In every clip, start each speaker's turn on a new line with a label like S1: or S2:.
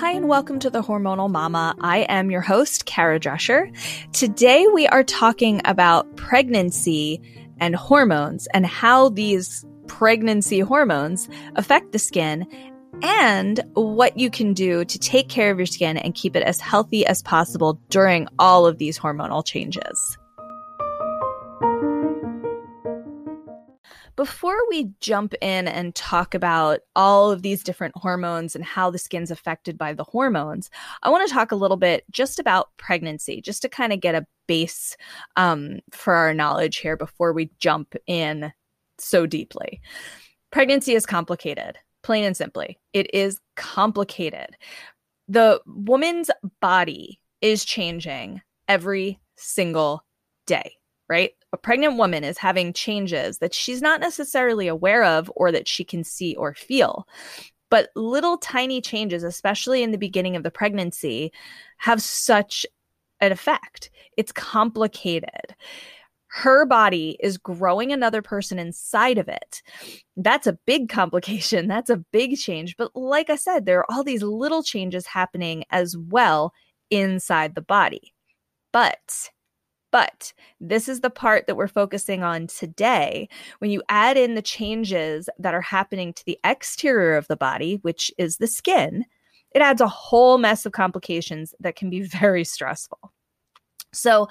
S1: Hi, and welcome to the Hormonal Mama. I am your host, Kara Drescher. Today, we are talking about pregnancy and hormones and how these pregnancy hormones affect the skin and what you can do to take care of your skin and keep it as healthy as possible during all of these hormonal changes. Before we jump in and talk about all of these different hormones and how the skin's affected by the hormones, I want to talk a little bit just about pregnancy, just to kind of get a base um, for our knowledge here before we jump in so deeply. Pregnancy is complicated, plain and simply. It is complicated. The woman's body is changing every single day right? A pregnant woman is having changes that she's not necessarily aware of or that she can see or feel. But little tiny changes, especially in the beginning of the pregnancy, have such an effect. It's complicated. Her body is growing another person inside of it. That's a big complication. That's a big change. But like I said, there are all these little changes happening as well inside the body. But but this is the part that we're focusing on today. When you add in the changes that are happening to the exterior of the body, which is the skin, it adds a whole mess of complications that can be very stressful. So,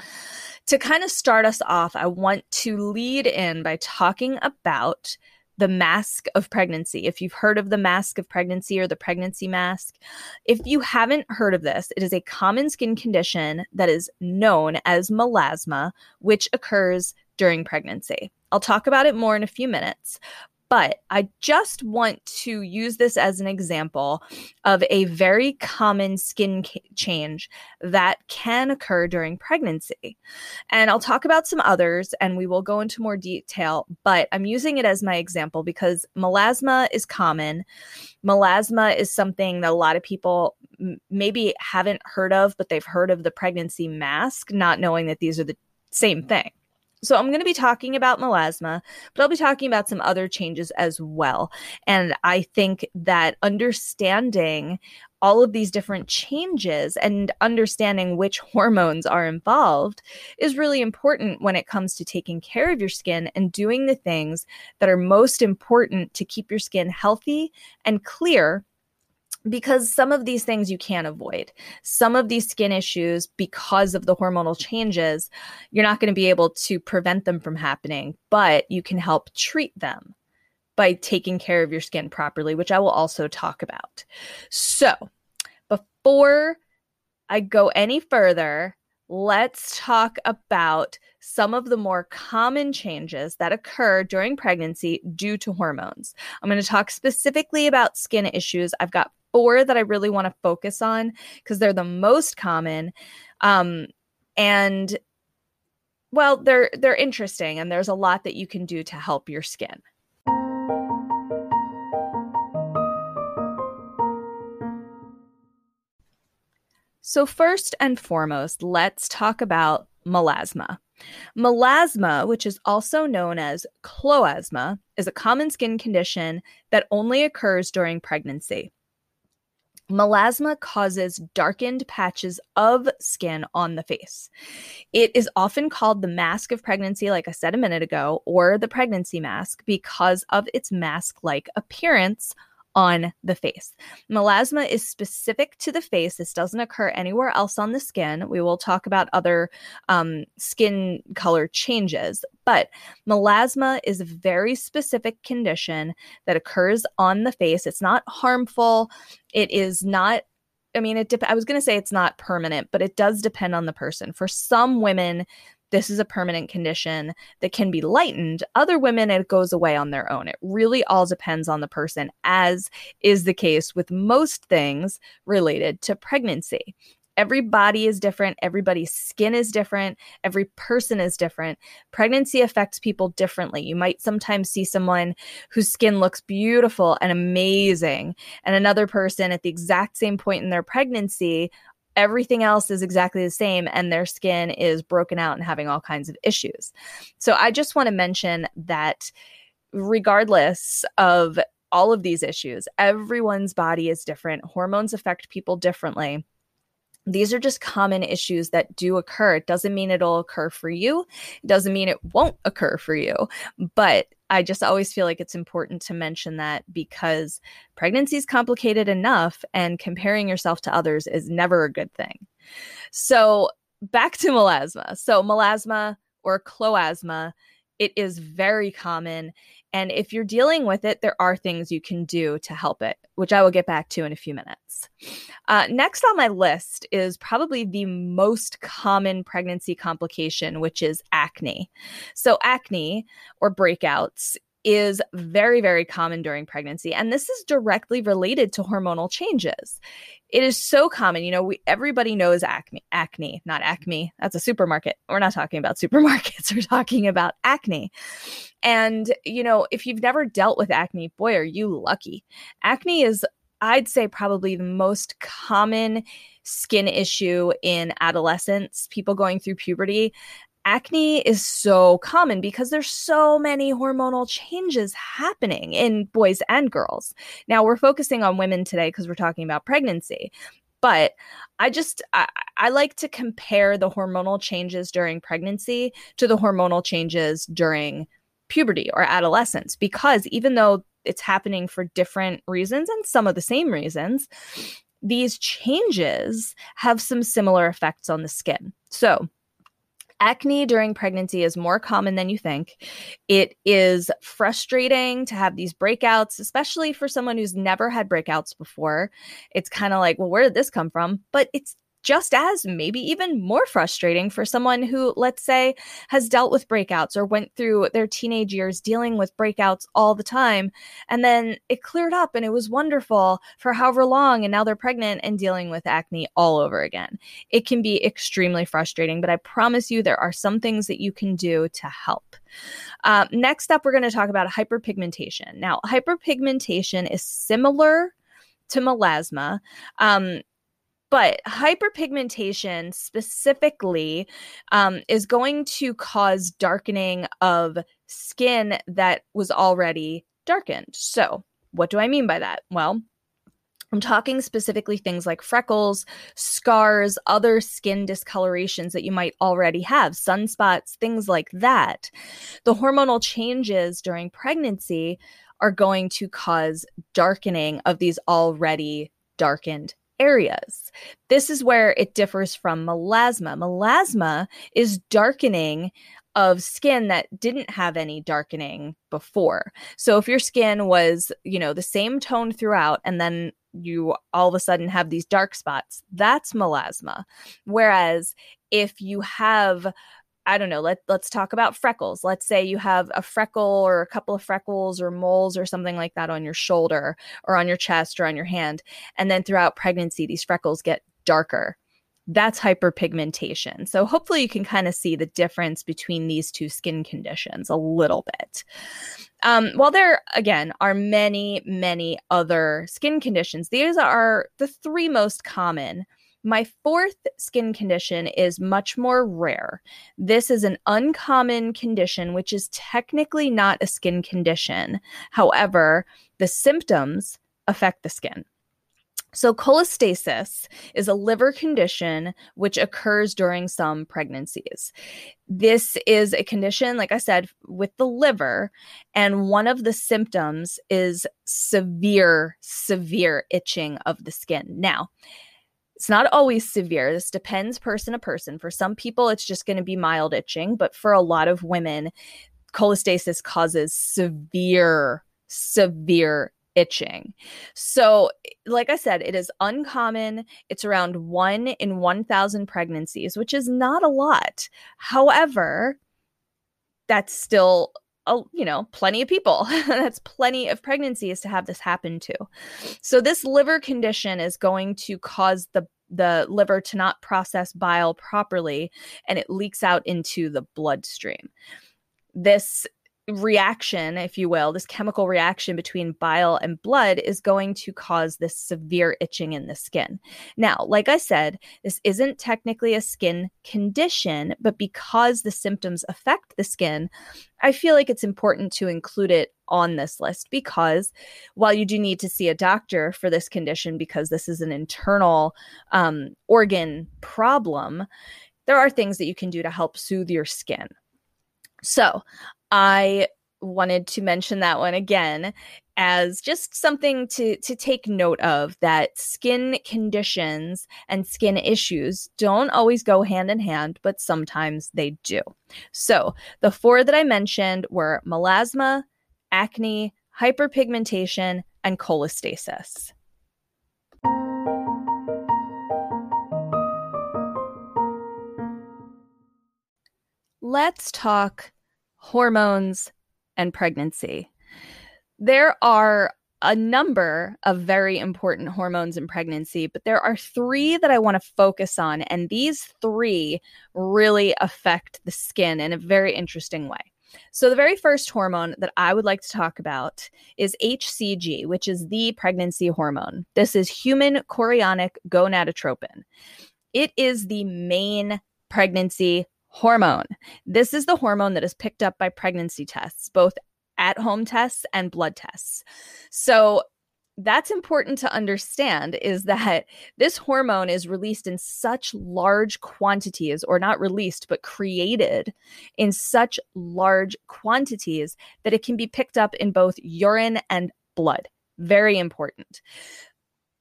S1: to kind of start us off, I want to lead in by talking about the mask of pregnancy. If you've heard of the mask of pregnancy or the pregnancy mask, if you haven't heard of this, it is a common skin condition that is known as melasma, which occurs during pregnancy. I'll talk about it more in a few minutes, but I just want to use this as an example of a very common skin change that can occur during pregnancy. And I'll talk about some others and we will go into more detail, but I'm using it as my example because melasma is common. Melasma is something that a lot of people maybe haven't heard of, but they've heard of the pregnancy mask, not knowing that these are the same thing. So I'm going to be talking about melasma, but I'll be talking about some other changes as well. And I think that understanding all of these different changes and understanding which hormones are involved is really important when it comes to taking care of your skin and doing the things that are most important to keep your skin healthy and clear because some of these things you can't avoid. Some of these skin issues, because of the hormonal changes, you're not going to be able to prevent them from happening, but you can help treat them by taking care of your skin properly, which I will also talk about. So, before I go any further, let's talk about some of the more common changes that occur during pregnancy due to hormones. I'm going to talk specifically about skin issues. I've got four that I really want to focus on because they're the most common. Um, and well, they're they're interesting and there's a lot that you can do to help your skin. So first and foremost, let's talk about melasma. Melasma, which is also known as chloasma, is a common skin condition that only occurs during pregnancy. Melasma causes darkened patches of skin on the face. It is often called the mask of pregnancy, like I said a minute ago, or the pregnancy mask because of its mask like appearance on the face. Melasma is specific to the face. This doesn't occur anywhere else on the skin. We will talk about other um, skin color changes, but melasma is a very specific condition that occurs on the face. It's not harmful. It is not I mean, it. De- I was going to say it's not permanent, but it does depend on the person. For some women, this is a permanent condition that can be lightened. Other women, it goes away on their own. It really all depends on the person, as is the case with most things related to pregnancy. Every body is different. Everybody's skin is different. Every person is different. Pregnancy affects people differently. You might sometimes see someone whose skin looks beautiful and amazing, and another person at the exact same point in their pregnancy everything else is exactly the same and their skin is broken out and having all kinds of issues. So I just want to mention that regardless of all of these issues. Everyone's body is different, hormones affect people differently these are just common issues that do occur. It doesn't mean it'll occur for you. It doesn't mean it won't occur for you. But I just always feel like it's important to mention that because pregnancy is complicated enough and comparing yourself to others is never a good thing. So, back to melasma. So, melasma or chloasma, it is very common and if you're dealing with it, there are things you can do to help it, which I will get back to in a few minutes. Uh, next on my list is probably the most common pregnancy complication, which is acne. So, acne or breakouts is very, very common during pregnancy. And this is directly related to hormonal changes. It is so common. You know, we, everybody knows acne, acne, not acme. That's a supermarket. We're not talking about supermarkets. We're talking about acne. And, you know, if you've never dealt with acne, boy, are you lucky. Acne is, I'd say, probably the most common skin issue in adolescents, people going through puberty acne is so common because there's so many hormonal changes happening in boys and girls. Now we're focusing on women today because we're talking about pregnancy. But I just I, I like to compare the hormonal changes during pregnancy to the hormonal changes during puberty or adolescence because even though it's happening for different reasons and some of the same reasons, these changes have some similar effects on the skin. So, Acne during pregnancy is more common than you think. It is frustrating to have these breakouts, especially for someone who's never had breakouts before. It's kind of like, well, where did this come from? But it's just as maybe even more frustrating for someone who, let's say, has dealt with breakouts or went through their teenage years dealing with breakouts all the time. And then it cleared up and it was wonderful for however long. And now they're pregnant and dealing with acne all over again. It can be extremely frustrating, but I promise you there are some things that you can do to help. Uh, next up, we're going to talk about hyperpigmentation. Now, hyperpigmentation is similar to melasma. Um, but hyperpigmentation specifically um, is going to cause darkening of skin that was already darkened. So, what do I mean by that? Well, I'm talking specifically things like freckles, scars, other skin discolorations that you might already have, sunspots, things like that. The hormonal changes during pregnancy are going to cause darkening of these already darkened areas. This is where it differs from melasma. Melasma is darkening of skin that didn't have any darkening before. So if your skin was, you know, the same tone throughout and then you all of a sudden have these dark spots, that's melasma. Whereas if you have I don't know, let let's talk about freckles. Let's say you have a freckle or a couple of freckles or moles or something like that on your shoulder or on your chest or on your hand and then throughout pregnancy these freckles get darker. That's hyperpigmentation. So hopefully you can kind of see the difference between these two skin conditions a little bit. Um, while there again are many, many other skin conditions, these are the three most common my fourth skin condition is much more rare. This is an uncommon condition, which is technically not a skin condition. However, the symptoms affect the skin. So, cholestasis is a liver condition which occurs during some pregnancies. This is a condition, like I said, with the liver, and one of the symptoms is severe, severe itching of the skin. Now, it's not always severe. This depends person to person. For some people, it's just going to be mild itching, but for a lot of women, cholestasis causes severe, severe itching. So, like I said, it is uncommon. It's around one in 1,000 pregnancies, which is not a lot. However, that's still a, you know plenty of people. That's plenty of pregnancies to have this happen to. So this liver condition is going to cause the the liver to not process bile properly and it leaks out into the bloodstream. This reaction, if you will, this chemical reaction between bile and blood is going to cause this severe itching in the skin. Now, like I said, this isn't technically a skin condition, but because the symptoms affect the skin, I feel like it's important to include it on this list because while you do need to see a doctor for this condition because this is an internal um, organ problem, there are things that you can do to help soothe your skin. So, I wanted to mention that one again as just something to to take note of that skin conditions and skin issues don't always go hand in hand but sometimes they do. So, the four that I mentioned were melasma, acne, hyperpigmentation, and cholestasis. Let's talk hormones and pregnancy. There are a number of very important hormones in pregnancy, but there are three that I want to focus on. And these three really affect the skin in a very interesting way. So, the very first hormone that I would like to talk about is HCG, which is the pregnancy hormone. This is human chorionic gonadotropin. It is the main pregnancy hormone. This is the hormone that is picked up by pregnancy tests, both at home tests and blood tests. So, that's important to understand is that this hormone is released in such large quantities, or not released, but created in such large quantities that it can be picked up in both urine and blood. Very important.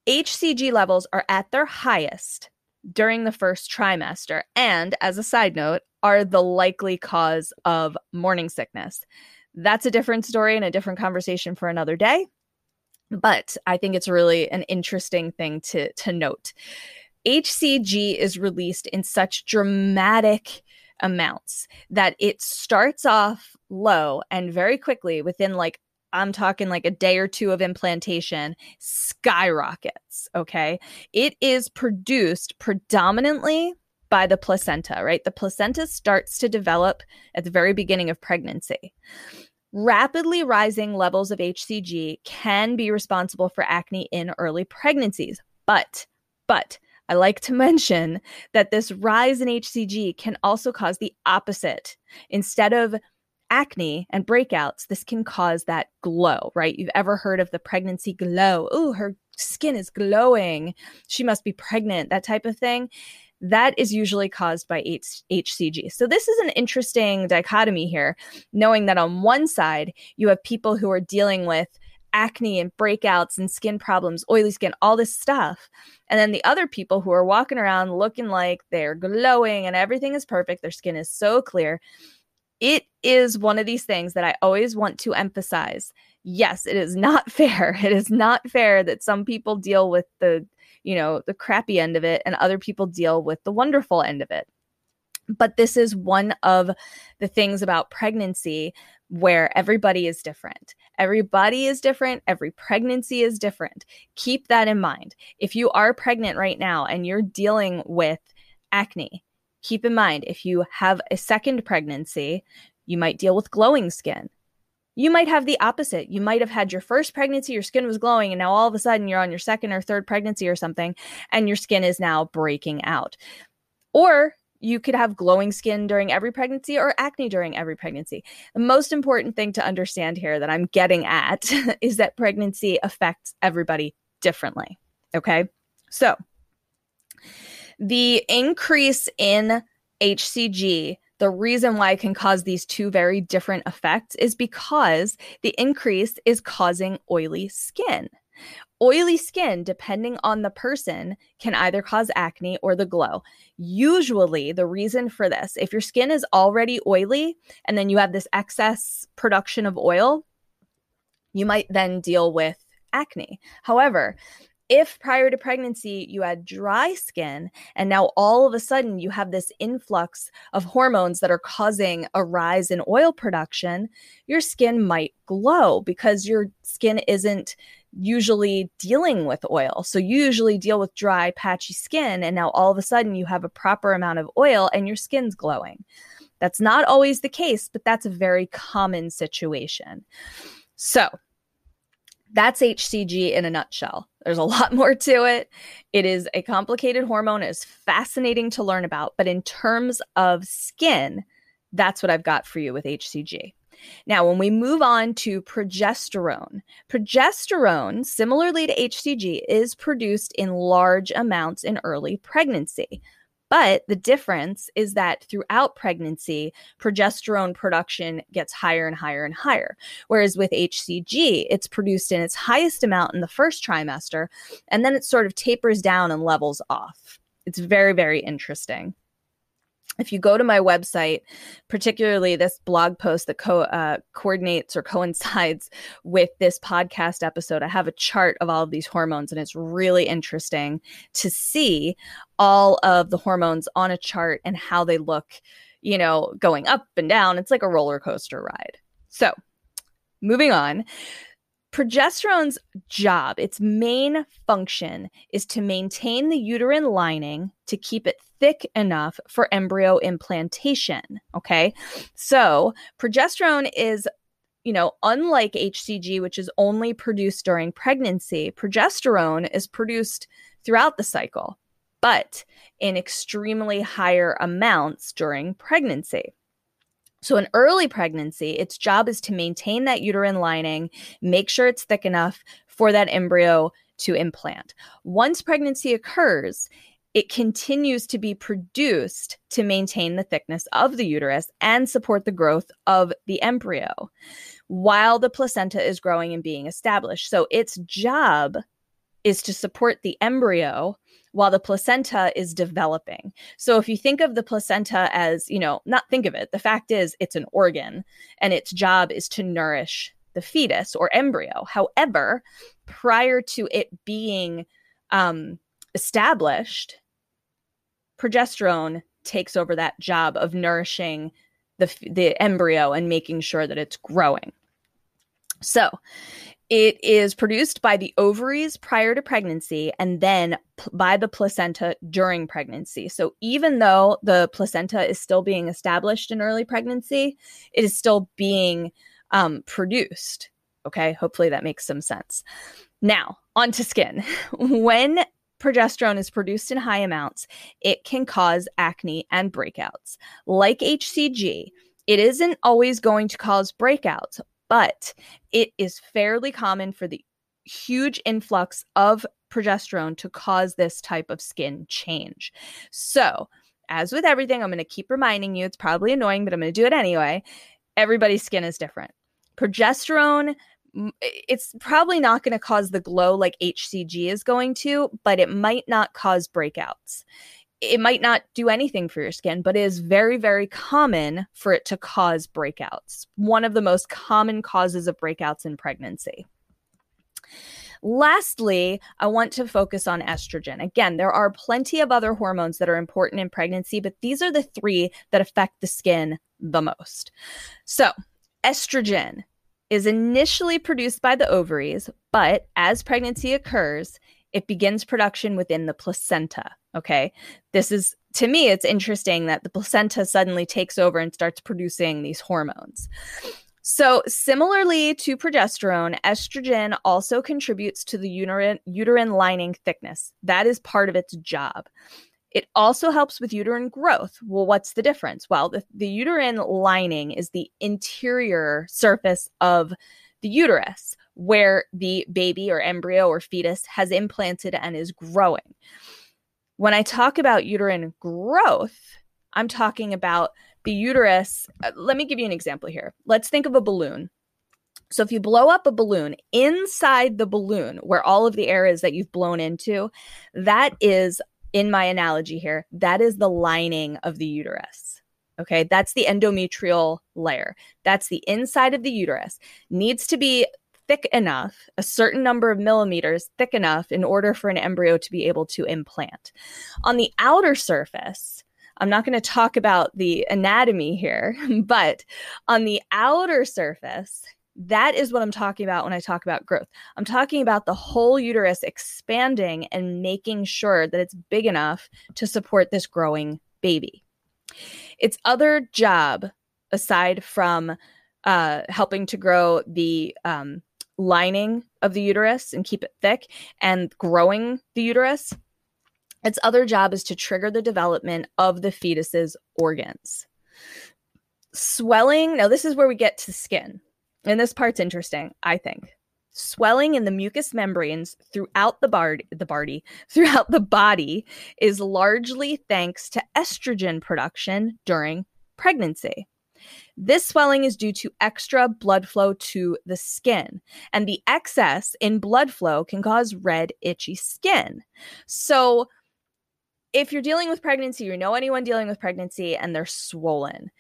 S1: HCG levels are at their highest during the first trimester, and as a side note, are the likely cause of morning sickness. That's a different story and a different conversation for another day but I think it's really an interesting thing to to note. HCG is released in such dramatic amounts that it starts off low and very quickly within like I'm talking like a day or two of implantation, skyrockets. Okay. It is produced predominantly by the placenta, right? The placenta starts to develop at the very beginning of pregnancy. Rapidly rising levels of HCG can be responsible for acne in early pregnancies. But, but, I like to mention that this rise in HCG can also cause the opposite. Instead of acne and breakouts, this can cause that glow, right? You've ever heard of the pregnancy glow? Oh, her skin is glowing. She must be pregnant, that type of thing that is usually caused by H- HCG. So, this is an interesting dichotomy here, knowing that on one side, you have people who are dealing with acne and breakouts and skin problems, oily skin, all this stuff. And then the other people who are walking around looking like they're glowing and everything is perfect, their skin is so clear. It is one of these things that I always want to emphasize. Yes, it is not fair. It is not fair that some people deal with the you know, the crappy end of it, and other people deal with the wonderful end of it. But this is one of the things about pregnancy where everybody is different. Everybody is different. Every pregnancy is different. Keep that in mind. If you are pregnant right now and you're dealing with acne, keep in mind if you have a second pregnancy, you might deal with glowing skin. You might have the opposite. You might have had your first pregnancy, your skin was glowing, and now all of a sudden you're on your second or third pregnancy or something, and your skin is now breaking out. Or you could have glowing skin during every pregnancy or acne during every pregnancy. The most important thing to understand here that I'm getting at is that pregnancy affects everybody differently. Okay. So the increase in HCG the reason why it can cause these two very different effects is because the increase is causing oily skin. Oily skin, depending on the person, can either cause acne or the glow. Usually, the reason for this, if your skin is already oily and then you have this excess production of oil, you might then deal with acne. However, if prior to pregnancy you had dry skin and now all of a sudden you have this influx of hormones that are causing a rise in oil production, your skin might glow because your skin isn't usually dealing with oil. So you usually deal with dry, patchy skin, and now all of a sudden you have a proper amount of oil and your skin's glowing. That's not always the case, but that's a very common situation. So, that's HCG in a nutshell. There's a lot more to it. It is a complicated hormone. It's fascinating to learn about. But in terms of skin, that's what I've got for you with HCG. Now, when we move on to progesterone, progesterone, similarly to HCG, is produced in large amounts in early pregnancy. But the difference is that throughout pregnancy, progesterone production gets higher and higher and higher. Whereas with HCG, it's produced in its highest amount in the first trimester, and then it sort of tapers down and levels off. It's very, very interesting if you go to my website, particularly this blog post that co- uh, coordinates or coincides with this podcast episode, I have a chart of all of these hormones, and it's really interesting to see all of the hormones on a chart and how they look, you know, going up and down. It's like a roller coaster ride. So, moving on. Progesterone's job, its main function, is to maintain the uterine lining to keep it thick enough for embryo implantation. Okay. So, progesterone is you know, unlike HCG, which is only produced during pregnancy, progesterone is produced throughout the cycle, but in extremely higher amounts during pregnancy. So, in early pregnancy, its job is to maintain that uterine lining, make sure it's thick enough for that embryo to implant. Once pregnancy occurs, it continues to be produced to maintain the thickness of the uterus and support the growth of the embryo while the placenta is growing and being established. So, its job is to support the embryo while the placenta is developing. So if you think of the placenta as, you know, not think of it, the fact is it's an organ and its job is to nourish the fetus or embryo. However, prior to it being um, established, progesterone takes over that job of nourishing the, the embryo and making sure that it's growing. So, it is produced by the ovaries prior to pregnancy and then p- by the placenta during pregnancy. So, even though the placenta is still being established in early pregnancy, it is still being um, produced. Okay, hopefully that makes some sense. Now, on to skin. when progesterone is produced in high amounts, it can cause acne and breakouts. Like HCG, it isn't always going to cause breakouts, but it is fairly common for the huge influx of progesterone to cause this type of skin change. So, as with everything, I'm going to keep reminding you, it's probably annoying, but I'm going to do it anyway. Everybody's skin is different. Progesterone it's probably not going to cause the glow like HCG is going to, but it might not cause breakouts it might not do anything for your skin, but it is very, very common for it to cause breakouts. One of the most common causes of breakouts in pregnancy. Lastly, I want to focus on estrogen. Again, there are plenty of other hormones that are important in pregnancy, but these are the three that affect the skin the most. So, estrogen is initially produced by the ovaries, but as pregnancy occurs, it begins production within the placenta. Okay. This is, to me, it's interesting that the placenta suddenly takes over and starts producing these hormones. So, similarly to progesterone, estrogen also contributes to the uterine, uterine lining thickness. That is part of its job. It also helps with uterine growth. Well, what's the difference? Well, the, the uterine lining is the interior surface of the uterus where the baby or embryo or fetus has implanted and is growing. When I talk about uterine growth, I'm talking about the uterus. Uh, let me give you an example here. Let's think of a balloon. So, if you blow up a balloon, inside the balloon, where all of the air is that you've blown into, that is, in my analogy here, that is the lining of the uterus. Okay, that's the endometrial layer. That's the inside of the uterus. Needs to be thick enough, a certain number of millimeters thick enough in order for an embryo to be able to implant. On the outer surface, I'm not going to talk about the anatomy here, but on the outer surface, that is what I'm talking about when I talk about growth. I'm talking about the whole uterus expanding and making sure that it's big enough to support this growing baby. Its other job, aside from uh, helping to grow the um, lining of the uterus and keep it thick and growing the uterus, its other job is to trigger the development of the fetus's organs. Swelling, now this is where we get to skin. And this part's interesting, I think. Swelling in the mucous membranes throughout the, the body, throughout the body is largely thanks to estrogen production during pregnancy. This swelling is due to extra blood flow to the skin, and the excess in blood flow can cause red, itchy skin. So, if you're dealing with pregnancy, you know anyone dealing with pregnancy and they're swollen.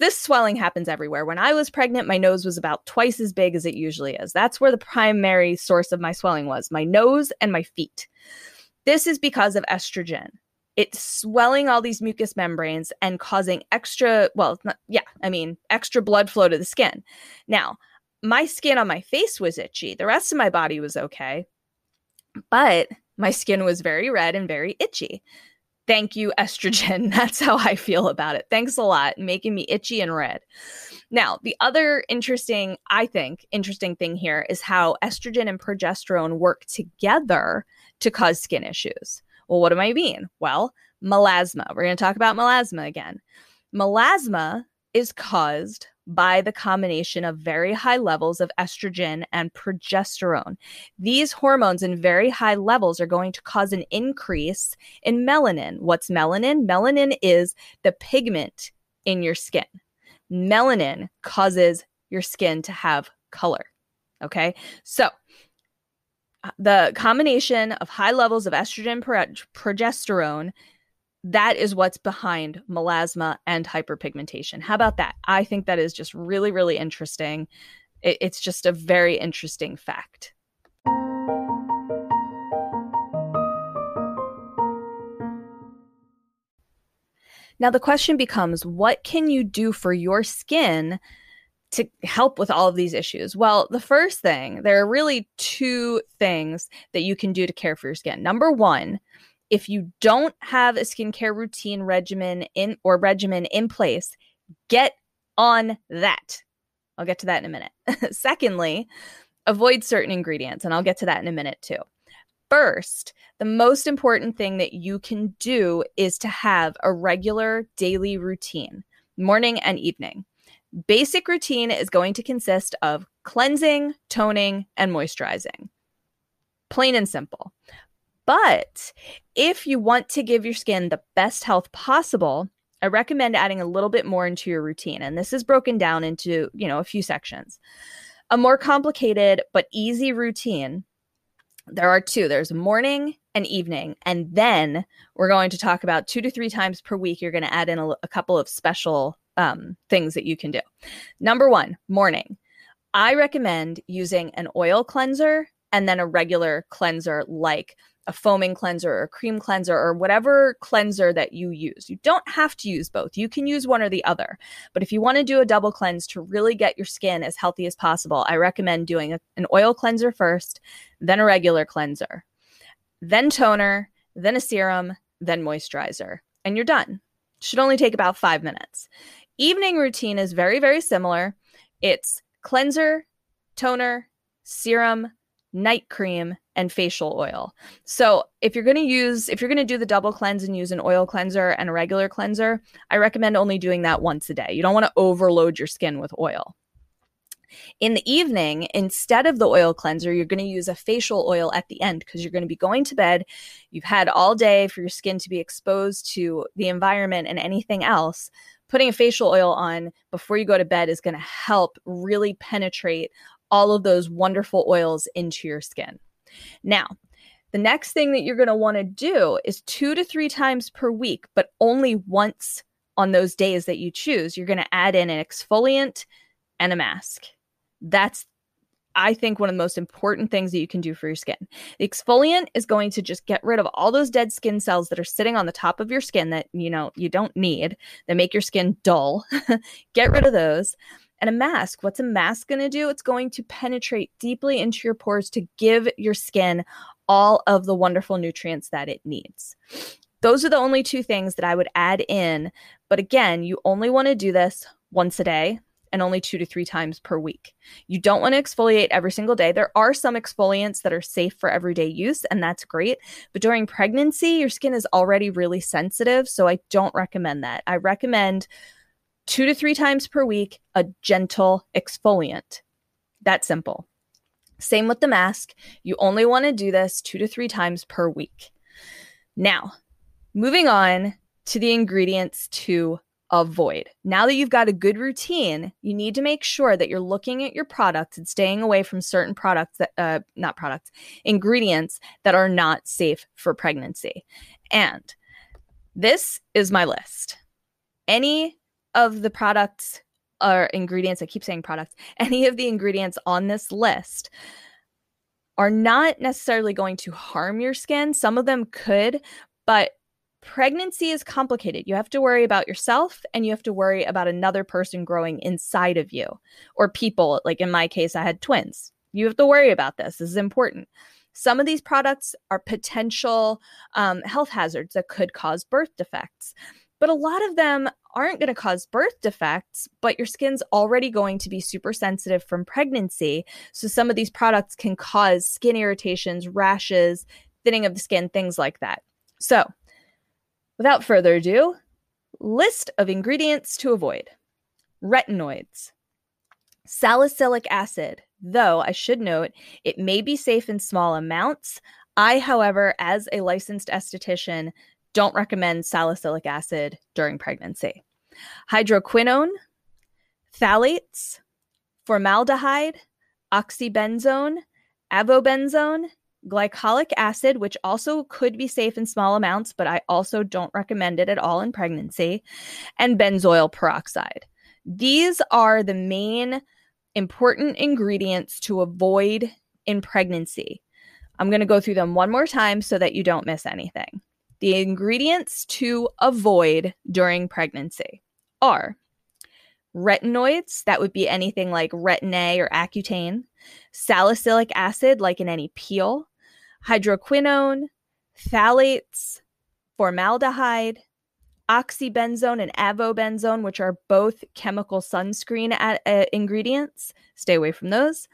S1: This swelling happens everywhere. When I was pregnant, my nose was about twice as big as it usually is. That's where the primary source of my swelling was my nose and my feet. This is because of estrogen. It's swelling all these mucous membranes and causing extra, well, not, yeah, I mean, extra blood flow to the skin. Now, my skin on my face was itchy. The rest of my body was okay. But my skin was very red and very itchy. Thank you, estrogen. That's how I feel about it. Thanks a lot, making me itchy and red. Now, the other interesting, I think, interesting thing here is how estrogen and progesterone work together to cause skin issues. Well, what do I mean? Well, melasma. We're going to talk about melasma again. Melasma is caused by the combination of very high levels of estrogen and progesterone. These hormones in very high levels are going to cause an increase in melanin. What's melanin? Melanin is the pigment in your skin. Melanin causes your skin to have color. Okay. So, the combination of high levels of estrogen progesterone that is what's behind melasma and hyperpigmentation. How about that? I think that is just really, really interesting. It, it's just a very interesting fact. Now, the question becomes what can you do for your skin to help with all of these issues? Well, the first thing, there are really two things that you can do to care for your skin. Number one if you don't have a skincare routine regimen in or regimen in place, get on that. I'll get to that in a minute. Secondly, avoid certain ingredients, and I'll get to that in a minute too. First, the most important thing that you can do is to have a regular daily routine, morning and evening. Basic routine is going to consist of cleansing, toning, and moisturizing. Plain and simple. But if you want to give your skin the best health possible, I recommend adding a little bit more into your routine. And this is broken down into, you know, a few sections. A more complicated but easy routine. There are two. There's morning and evening. And then we're going to talk about two to three times per week. You're going to add in a, a couple of special um, things that you can do. Number one, morning. I recommend using an oil cleanser and then a regular cleanser like a foaming cleanser or cream cleanser or whatever cleanser that you use. You don't have to use both. You can use one or the other. But if you want to do a double cleanse to really get your skin as healthy as possible, I recommend doing a, an oil cleanser first, then a regular cleanser, then toner, then a serum, then moisturizer, and you're done. Should only take about five minutes. Evening routine is very, very similar. It's cleanser, toner, serum, night cream, and facial oil. So, if you're going to use, if you're going to do the double cleanse and use an oil cleanser and a regular cleanser, I recommend only doing that once a day. You don't want to overload your skin with oil. In the evening, instead of the oil cleanser, you're going to use a facial oil at the end because you're going to be going to bed. You've had all day for your skin to be exposed to the environment and anything else. Putting a facial oil on before you go to bed is going to help really penetrate all of those wonderful oils into your skin. Now, the next thing that you're going to want to do is two to three times per week, but only once on those days that you choose, you're going to add in an exfoliant and a mask. That's I think one of the most important things that you can do for your skin. The exfoliant is going to just get rid of all those dead skin cells that are sitting on the top of your skin that you know you don't need that make your skin dull. get rid of those. And a mask, what's a mask going to do? It's going to penetrate deeply into your pores to give your skin all of the wonderful nutrients that it needs. Those are the only two things that I would add in. But again, you only want to do this once a day and only two to three times per week. You don't want to exfoliate every single day. There are some exfoliants that are safe for everyday use, and that's great. But during pregnancy, your skin is already really sensitive. So I don't recommend that. I recommend two to three times per week a gentle exfoliant. That's simple. Same with the mask. You only want to do this two to three times per week. Now, moving on to the ingredients to avoid. Now that you've got a good routine, you need to make sure that you're looking at your products and staying away from certain products that, uh, not products, ingredients that are not safe for pregnancy. And this is my list. Any of the products or ingredients, I keep saying products, any of the ingredients on this list are not necessarily going to harm your skin. Some of them could, but pregnancy is complicated. You have to worry about yourself and you have to worry about another person growing inside of you or people. Like in my case, I had twins. You have to worry about this. This is important. Some of these products are potential um, health hazards that could cause birth defects, but a lot of them aren't going to cause birth defects, but your skin's already going to be super sensitive from pregnancy. So some of these products can cause skin irritations, rashes, thinning of the skin, things like that. So Without further ado, list of ingredients to avoid. Retinoids, salicylic acid, though I should note it may be safe in small amounts. I, however, as a licensed esthetician, don't recommend salicylic acid during pregnancy. Hydroquinone, phthalates, formaldehyde, oxybenzone, avobenzone, glycolic acid, which also could be safe in small amounts, but I also don't recommend it at all in pregnancy, and benzoyl peroxide. These are the main important ingredients to avoid in pregnancy. I'm going to go through them one more time so that you don't miss anything. The ingredients to avoid during pregnancy are retinoids, that would be anything like retin A or Accutane, salicylic acid, like in any peel, hydroquinone, phthalates, formaldehyde, oxybenzone, and avobenzone, which are both chemical sunscreen at, uh, ingredients. Stay away from those.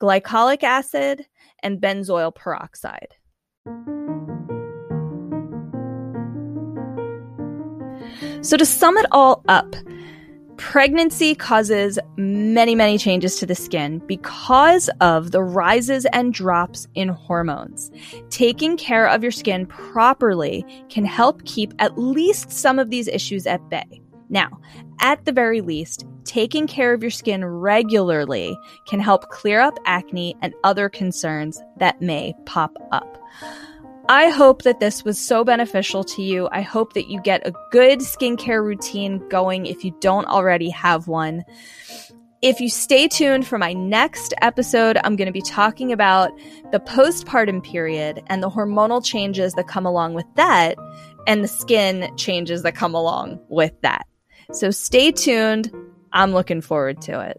S1: Glycolic acid and benzoyl peroxide. So, to sum it all up, Pregnancy causes many, many changes to the skin because of the rises and drops in hormones. Taking care of your skin properly can help keep at least some of these issues at bay. Now, at the very least, taking care of your skin regularly can help clear up acne and other concerns that may pop up. I hope that this was so beneficial to you. I hope that you get a good skincare routine going if you don't already have one. If you stay tuned for my next episode, I'm going to be talking about the postpartum period and the hormonal changes that come along with that and the skin changes that come along with that. So stay tuned. I'm looking forward to it.